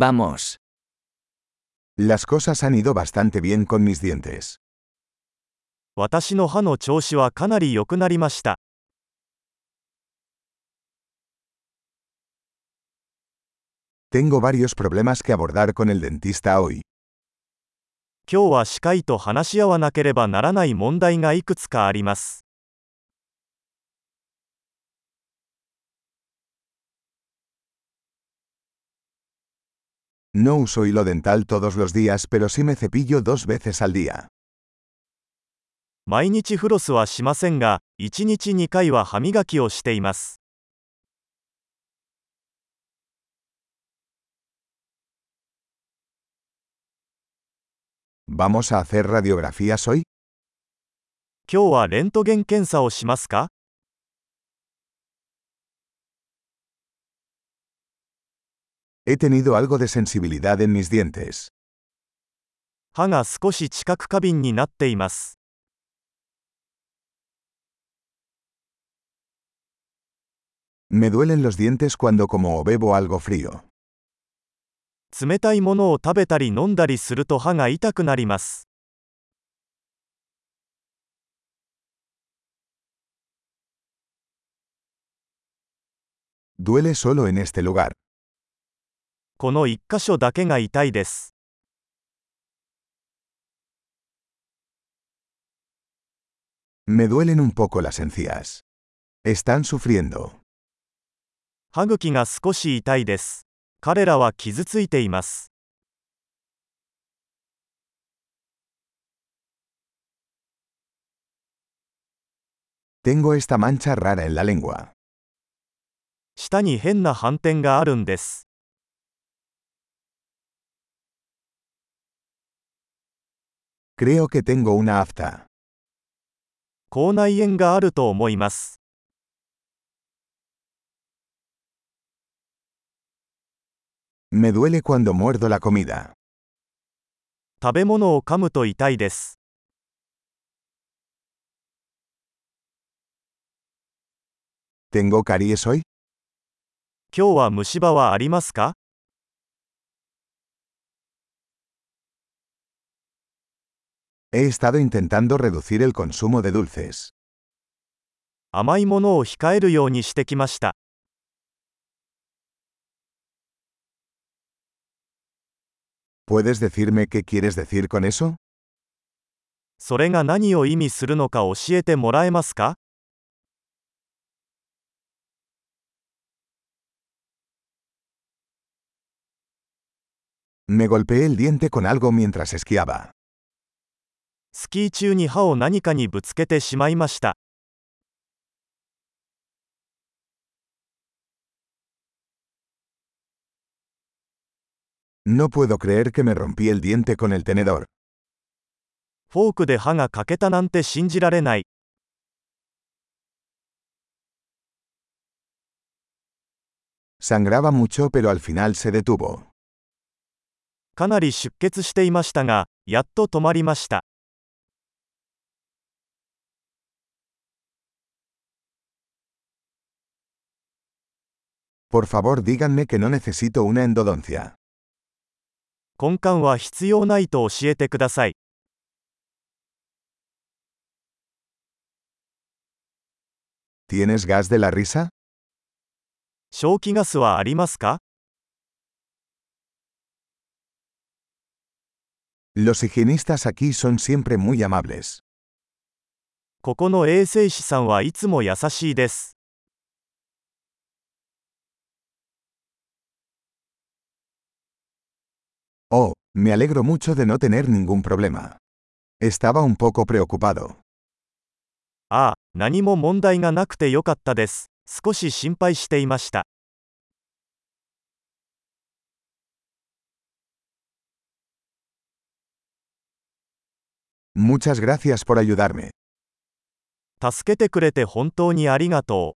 Vamos. Las cosas han ido bastante bien con mis dientes. 私の歯の調子はかなり良くなりました。Tengo varios problemas que abordar con el dentista hoy. 今日は歯科医と話し合わなければならない問題がいくつかあります。No uso hilo dental todos los días, pero sí me cepillo dos veces al día. 毎日フロスはしませんが、1日2回は歯磨きをしています。 ¿Vamos a hacer radiografías hoy? 今日はレントゲン検査をしますか He tenido algo de sensibilidad en mis dientes. 歯が少し知覚過敏になっています。 Me duelen los dientes cuando como o bebo algo frío. 冷たいものを食べたり飲んだりすると歯が痛くなります。 Duele solo en este lugar. この1箇所だけが痛いです。Me duelen un poco las encías. Están sufriendo. 歯茎が少し痛いです。彼らは傷ついています。Tengo esta mancha rara en la lengua. 舌に変な斑点があるんです。Creo que tengo una afta. 口内炎があると思います。Me duele cuando muerdo la comida. 食べ物を噛むと痛いです。¿Tengo caries hoy? 今日は虫歯はありますか He estado intentando reducir el consumo de dulces. 甘いものを控えるようにしてきました。 ¿Puedes decirme qué quieres decir con eso? それが何を意味するのか教えてもらえますか Me golpeé el diente con algo mientras esquiaba. スキー中に歯を何かにぶつけてしまいました。No puedo creer que me rompí el diente con el tenedor. フォークで歯が欠けたなんて信じられない。Sangraba mucho pero al final se detuvo. かなり出血していましたが、やっと止まりました。Por favor díganme que no necesito una endodoncia. 根幹は必要ないと教えてください。 ¿Tienes gas de la risa? 消気ガスはありますか Los higienistas aquí son siempre muy amables. ここの衛生士さんはいつも優しいです。 Oh, me alegro mucho de no tener ningún problema. Estaba un poco preocupado. ああ、何も問題がなくてよかったです。少し心配していました。 Muchas gracias por ayudarme. 助けてくれて本当にありがとう。